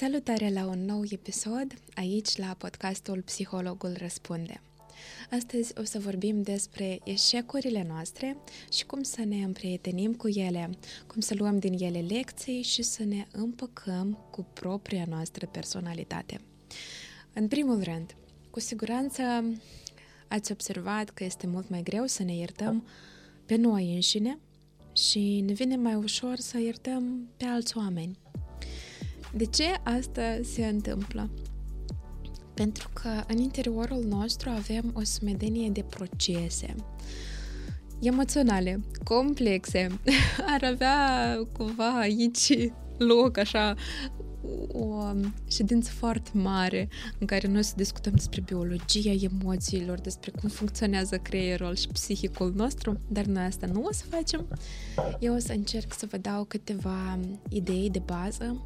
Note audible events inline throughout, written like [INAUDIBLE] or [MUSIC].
Salutare la un nou episod aici la podcastul Psihologul Răspunde. Astăzi o să vorbim despre eșecurile noastre și cum să ne împrietenim cu ele, cum să luăm din ele lecții și să ne împăcăm cu propria noastră personalitate. În primul rând, cu siguranță ați observat că este mult mai greu să ne iertăm pe noi înșine și ne vine mai ușor să iertăm pe alți oameni. De ce asta se întâmplă? Pentru că în interiorul nostru avem o sumedenie de procese emoționale, complexe. [LAUGHS] Ar avea cumva aici loc așa o ședință foarte mare în care noi să discutăm despre biologia emoțiilor, despre cum funcționează creierul și psihicul nostru, dar noi asta nu o să facem. Eu o să încerc să vă dau câteva idei de bază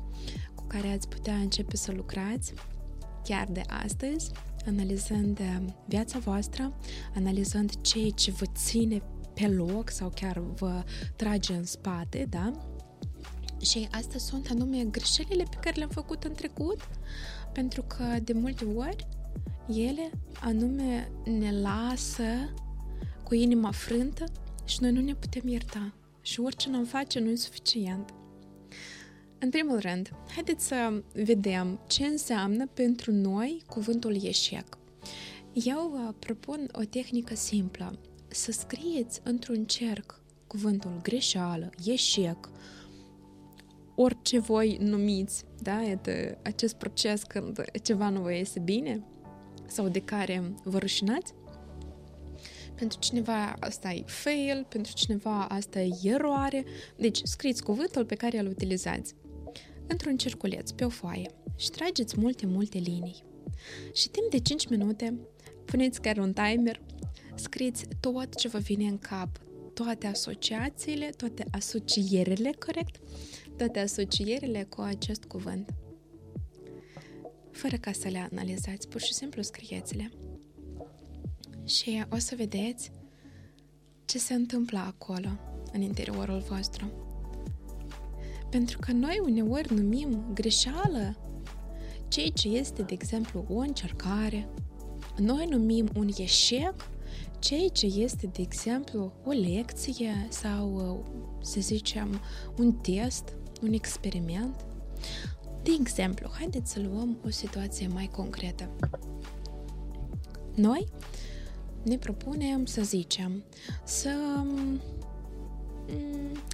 cu care ați putea începe să lucrați chiar de astăzi, analizând viața voastră, analizând ceea ce vă ține pe loc sau chiar vă trage în spate, da? Și astea sunt anume greșelile pe care le-am făcut în trecut, pentru că de multe ori ele anume ne lasă cu inima frântă și noi nu ne putem ierta. Și orice ne face nu e suficient. În primul rând, haideți să vedem ce înseamnă pentru noi cuvântul eșec. Eu uh, propun o tehnică simplă. Să scrieți într-un cerc cuvântul greșeală, eșec, orice voi numiți, da, este acest proces când ceva nu vă iese bine sau de care vă rușinați. Pentru cineva asta e fail, pentru cineva asta e eroare. Deci scriți cuvântul pe care îl utilizați într-un cerculeț pe o foaie și trageți multe, multe linii. Și timp de 5 minute puneți chiar un timer, scriți tot ce vă vine în cap, toate asociațiile, toate asocierile, corect, toate asocierile cu acest cuvânt. Fără ca să le analizați, pur și simplu scrieți-le. Și o să vedeți ce se întâmplă acolo, în interiorul vostru. Pentru că noi uneori numim greșeală ceea ce este, de exemplu, o încercare. Noi numim un eșec ceea ce este, de exemplu, o lecție sau, să zicem, un test un experiment? De exemplu, haideți să luăm o situație mai concretă. Noi ne propunem, să zicem, să mm,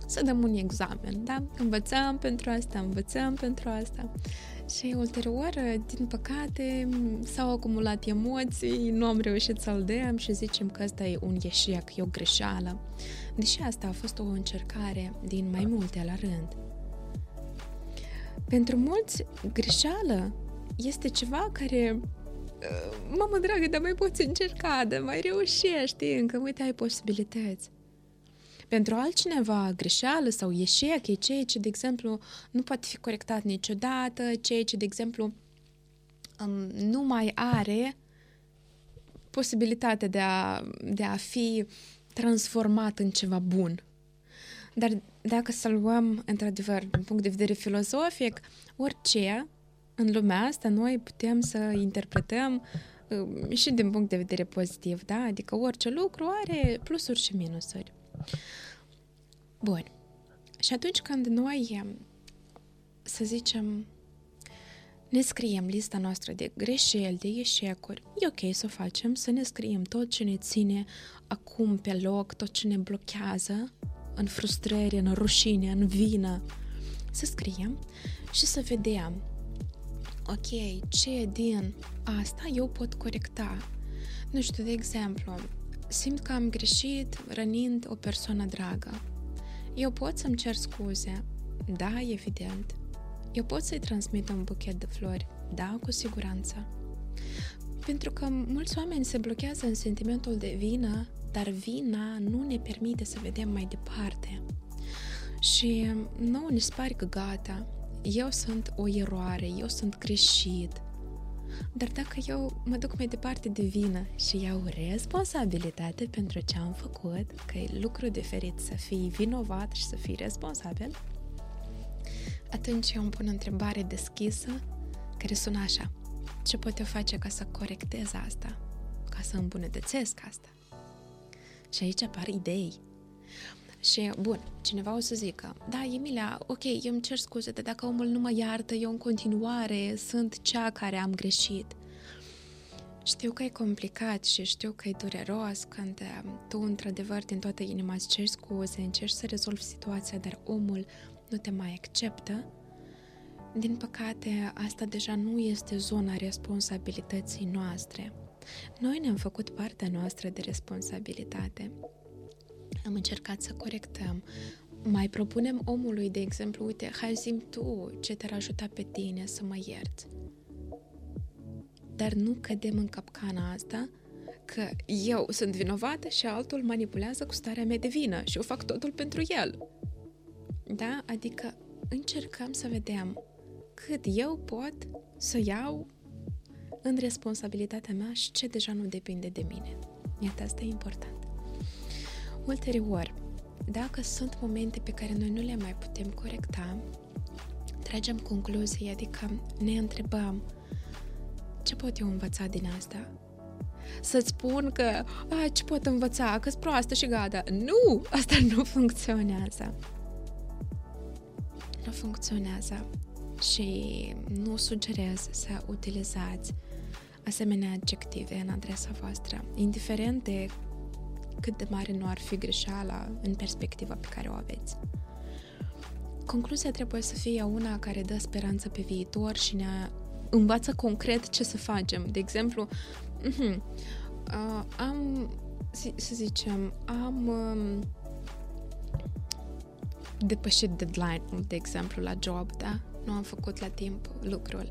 să dăm un examen, da? Învățăm pentru asta, învățăm pentru asta. Și ulterior, din păcate, s-au acumulat emoții, nu am reușit să-l dăm și zicem că asta e un eșec, e o greșeală. Deși asta a fost o încercare din mai multe la rând. Pentru mulți, greșeală este ceva care uh, mamă dragă, dar mai poți încerca, dar mai reușești încă, uite, ai posibilități. Pentru altcineva, greșeală sau eșec e ceea ce, de exemplu, nu poate fi corectat niciodată, ceea ce, de exemplu, um, nu mai are posibilitatea de a, de a fi transformat în ceva bun. Dar dacă să luăm, într-adevăr, din punct de vedere filozofic, orice în lumea asta noi putem să interpretăm uh, și din punct de vedere pozitiv, da? Adică orice lucru are plusuri și minusuri. Bun. Și atunci când noi, să zicem, ne scriem lista noastră de greșeli, de eșecuri, e ok să o facem, să ne scriem tot ce ne ține acum pe loc, tot ce ne blochează, în frustrare, în rușine, în vină, să scriem și să vedem, ok, ce din asta eu pot corecta. Nu știu, de exemplu, simt că am greșit rănind o persoană dragă. Eu pot să-mi cer scuze? Da, evident. Eu pot să-i transmit un buchet de flori? Da, cu siguranță. Pentru că mulți oameni se blochează în sentimentul de vină dar vina nu ne permite să vedem mai departe. Și nu ne pare că gata, eu sunt o eroare, eu sunt greșit. Dar dacă eu mă duc mai departe de vină și iau responsabilitate pentru ce am făcut, că e lucru diferit să fii vinovat și să fii responsabil, atunci eu îmi pun o întrebare deschisă care sună așa. Ce pot eu face ca să corectez asta? Ca să îmbunătățesc asta? Și aici apar idei. Și, bun, cineva o să zică, da, Emilia, ok, eu îmi cer scuze, dar dacă omul nu mă iartă, eu în continuare sunt cea care am greșit. Știu că e complicat și știu că e dureros când um, tu, într-adevăr, din toată inima îți ceri scuze, încerci să rezolvi situația, dar omul nu te mai acceptă. Din păcate, asta deja nu este zona responsabilității noastre. Noi ne-am făcut partea noastră de responsabilitate. Am încercat să corectăm. Mai propunem omului, de exemplu, uite, hai zim tu ce te-ar ajuta pe tine să mă ierți dar nu cădem în capcana asta că eu sunt vinovată și altul manipulează cu starea mea de vină și eu fac totul pentru el. Da? Adică încercăm să vedem cât eu pot să iau în responsabilitatea mea și ce deja nu depinde de mine. Iată, asta e important. Ulterior, dacă sunt momente pe care noi nu le mai putem corecta, tragem concluzii, adică ne întrebăm ce pot eu învăța din asta? Să-ți spun că, a, ce pot învăța, că-s proastă și gata. Nu! Asta [LAUGHS] nu funcționează. Nu funcționează. Și nu sugerez să utilizați asemenea adjective în adresa voastră, indiferent de cât de mare nu ar fi greșeala în perspectiva pe care o aveți. Concluzia trebuie să fie una care dă speranță pe viitor și ne învață concret ce să facem. De exemplu, uh-huh, uh, am, să zicem, am um, depășit deadline de exemplu, la job, da? Nu am făcut la timp lucrul.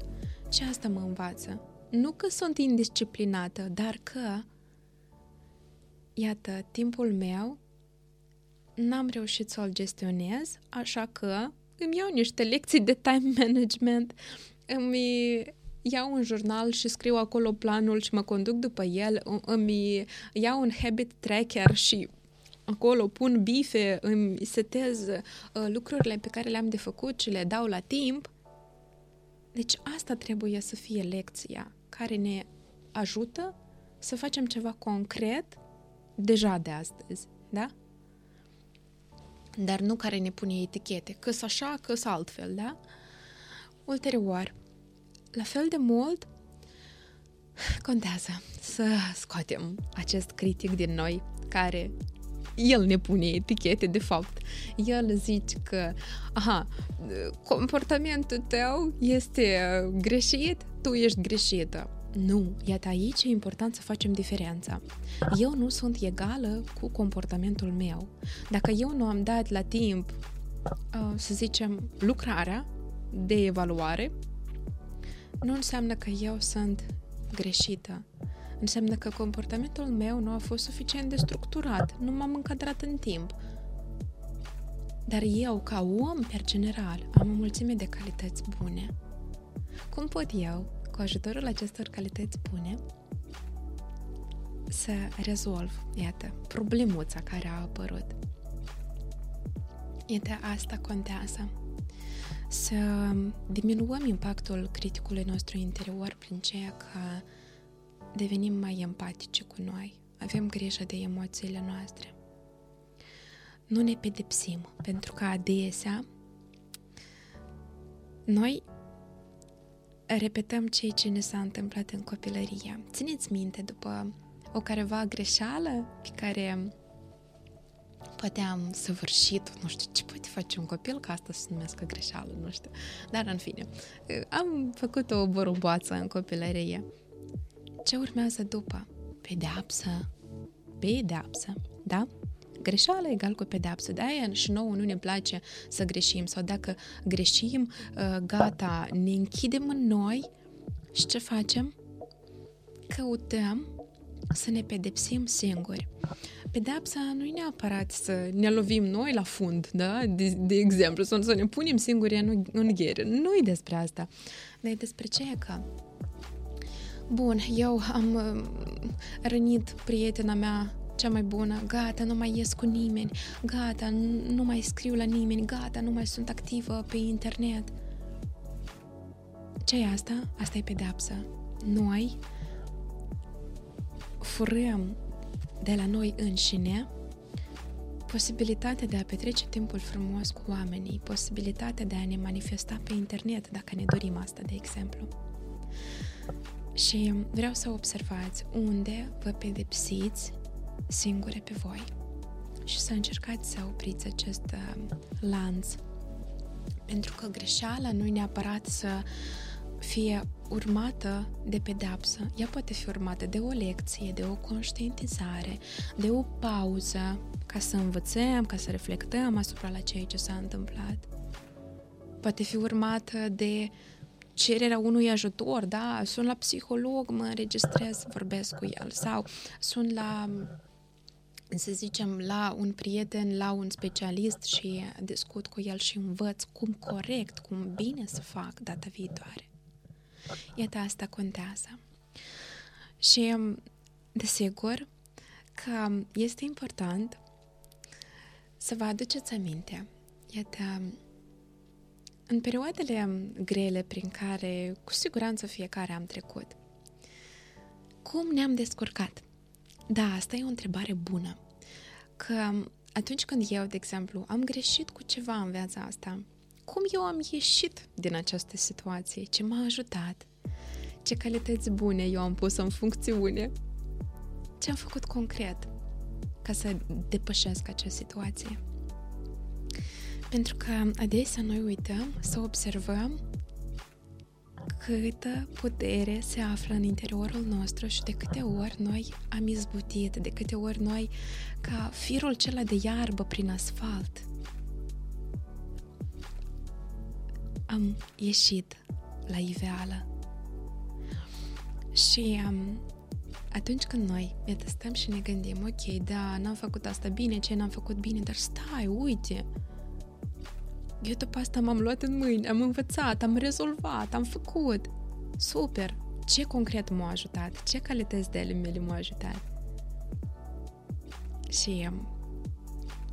Ce asta mă învață? Nu că sunt indisciplinată, dar că, iată, timpul meu n-am reușit să-l gestionez, așa că îmi iau niște lecții de time management îmi iau un jurnal și scriu acolo planul și mă conduc după el, îmi iau un habit tracker și acolo pun bife, îmi setez uh, lucrurile pe care le-am de făcut și le dau la timp. Deci asta trebuie să fie lecția care ne ajută să facem ceva concret deja de astăzi, da? Dar nu care ne pune etichete, că așa, că altfel, da? Ulterior, la fel de mult, contează să scoatem acest critic din noi care el ne pune etichete, de fapt. El zice că, aha, comportamentul tău este greșit, tu ești greșită. Nu, iată aici e important să facem diferența. Eu nu sunt egală cu comportamentul meu. Dacă eu nu am dat la timp, să zicem, lucrarea, de evaluare, nu înseamnă că eu sunt greșită. Înseamnă că comportamentul meu nu a fost suficient de structurat, nu m-am încadrat în timp. Dar eu, ca om, per general, am o mulțime de calități bune. Cum pot eu, cu ajutorul acestor calități bune, să rezolv, iată, problemuța care a apărut? Iată, asta contează să diminuăm impactul criticului nostru interior prin ceea că devenim mai empatice cu noi, avem grijă de emoțiile noastre. Nu ne pedepsim, pentru că adesea noi repetăm ceea ce ne s-a întâmplat în copilărie. Țineți minte, după o careva greșeală pe care poate am săvârșit, nu știu, ce poate face un copil ca asta să se numească greșeală, nu știu. Dar, în fine, am făcut o borumboață în copilărie. Ce urmează după? Pedeapsă. Pedeapsă, da? Greșeală egal cu pedeapsă. De aia și nouă nu ne place să greșim. Sau dacă greșim, ă, gata, ne închidem în noi și ce facem? Căutăm să ne pedepsim singuri. Pedepsa nu e neapărat să ne lovim noi la fund, da? De, de exemplu, să, să ne punem singuri în, în ghere. Nu e despre asta. Dar e despre ce că Bun, eu am uh, rănit prietena mea cea mai bună, gata, nu mai ies cu nimeni, gata, nu mai scriu la nimeni, gata, nu mai sunt activă pe internet. ce e asta? Asta e pedeapsă. Noi furăm de la noi înșine posibilitatea de a petrece timpul frumos cu oamenii, posibilitatea de a ne manifesta pe internet, dacă ne dorim asta, de exemplu. Și vreau să observați unde vă pedepsiți singure pe voi și să încercați să opriți acest uh, lanț. Pentru că greșeala nu e neapărat să fie urmată de pedapsă. Ea poate fi urmată de o lecție, de o conștientizare, de o pauză, ca să învățăm, ca să reflectăm asupra la ceea ce s-a întâmplat. Poate fi urmată de cererea unui ajutor, da, sunt la psiholog, mă înregistrez, vorbesc cu el sau sunt la să zicem, la un prieten, la un specialist și discut cu el și învăț cum corect, cum bine să fac data viitoare. Iată, asta contează. Și, desigur, că este important să vă aduceți aminte. Iată, în perioadele grele prin care cu siguranță fiecare am trecut, cum ne-am descurcat? Da, asta e o întrebare bună. Că atunci când eu, de exemplu, am greșit cu ceva în viața asta, cum eu am ieșit din această situație, ce m-a ajutat, ce calități bune eu am pus în funcțiune, ce am făcut concret ca să depășesc acea situație. Pentru că adesea noi uităm să observăm câtă putere se află în interiorul nostru și de câte ori noi am izbutit, de câte ori noi, ca firul cela de iarbă prin asfalt, am ieșit la iveală. Și um, atunci când noi iată, stăm și ne gândim, ok, da, n-am făcut asta bine, ce n-am făcut bine, dar stai, uite, eu după asta m-am luat în mâini, am învățat, am rezolvat, am făcut. Super! Ce concret m-a ajutat? Ce calități de ale mele m-au ajutat? Și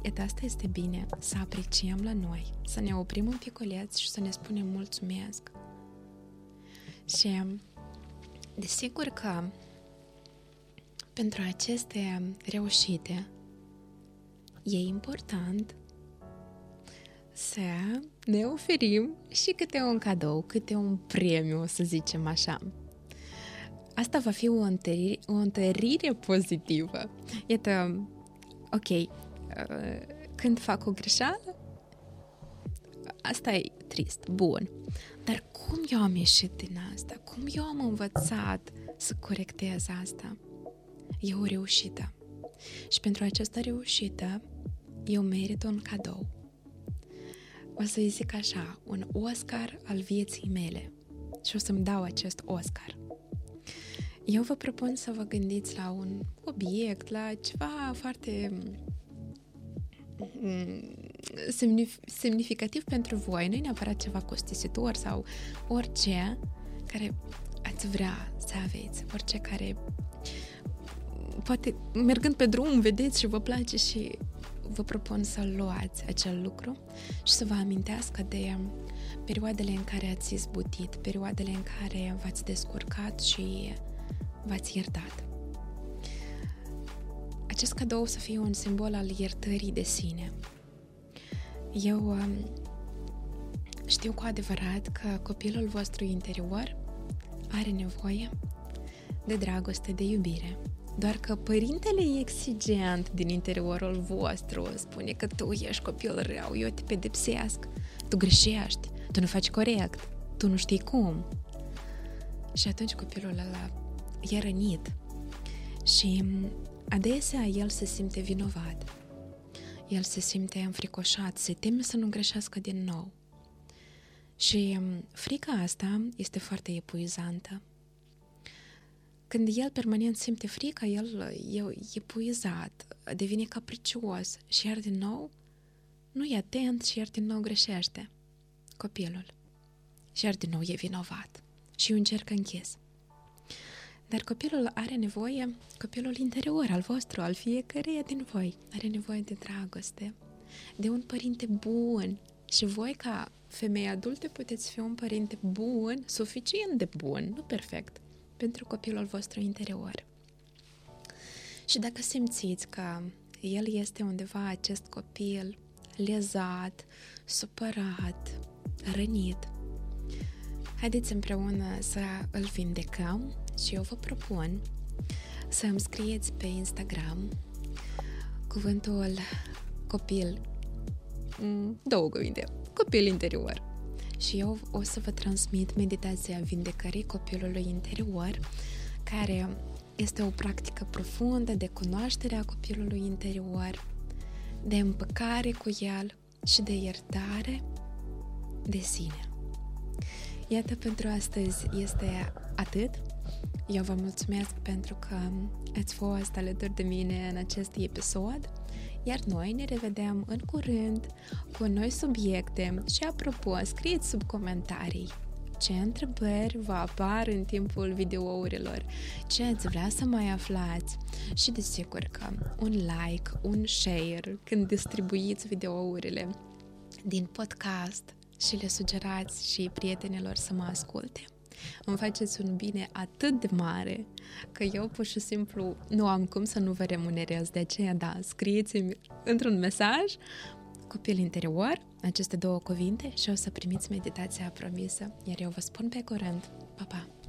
Iată, asta este bine, să apreciem la noi, să ne oprim un piculeț și să ne spunem mulțumesc. Și desigur că pentru aceste reușite e important să ne oferim și câte un cadou, câte un premiu, să zicem așa. Asta va fi o întărire, o întărire pozitivă. Iată, ok, uh, când fac o greșeală, asta e trist, bun. Dar cum eu am ieșit din asta? Cum eu am învățat să corectez asta? E o reușită. Și pentru această reușită, eu merit un cadou o să-i zic așa, un Oscar al vieții mele și o să-mi dau acest Oscar. Eu vă propun să vă gândiți la un obiect, la ceva foarte mm, semnificativ pentru voi, nu e neapărat ceva costisitor sau orice care ați vrea să aveți, orice care poate mergând pe drum vedeți și vă place și vă propun să luați acel lucru și să vă amintească de perioadele în care ați izbutit, perioadele în care v-ați descurcat și v-ați iertat. Acest cadou să fie un simbol al iertării de sine. Eu um, știu cu adevărat că copilul vostru interior are nevoie de dragoste, de iubire, doar că părintele e exigent din interiorul vostru, spune că tu ești copil rău, eu te pedepsesc, tu greșești, tu nu faci corect, tu nu știi cum. Și atunci copilul ăla e rănit și adesea el se simte vinovat. El se simte înfricoșat, se teme să nu greșească din nou. Și frica asta este foarte epuizantă când el permanent simte frică, el e epuizat, devine capricios și iar din nou nu e atent și iar din nou greșește copilul. Și iar din nou e vinovat și un cerc închis. Dar copilul are nevoie, copilul interior al vostru, al fiecăreia din voi, are nevoie de dragoste, de un părinte bun. Și voi, ca femei adulte, puteți fi un părinte bun, suficient de bun, nu perfect, pentru copilul vostru interior. Și dacă simțiți că el este undeva acest copil lezat, supărat, rănit, haideți împreună să îl vindecăm și eu vă propun să îmi scrieți pe Instagram cuvântul copil, mm, două cuvinte, copil interior. Și eu o să vă transmit meditația vindecării copilului interior, care este o practică profundă de cunoaștere a copilului interior, de împăcare cu el și de iertare de sine. Iată, pentru astăzi este atât. Eu vă mulțumesc pentru că ați fost alături de mine în acest episod, iar noi ne revedem în curând cu noi subiecte. Și apropo, scrieți sub comentarii ce întrebări vă apar în timpul videourilor, ce ați vrea să mai aflați? Și desigur că un like, un share când distribuiți videourile din podcast și le sugerați și prietenilor să mă asculte. Îmi faceți un bine atât de mare că eu pur și simplu nu am cum să nu vă remunerez. De aceea, da, scrieți-mi într-un mesaj copil interior, aceste două cuvinte și o să primiți meditația promisă, iar eu vă spun pe curând. Pa, pa!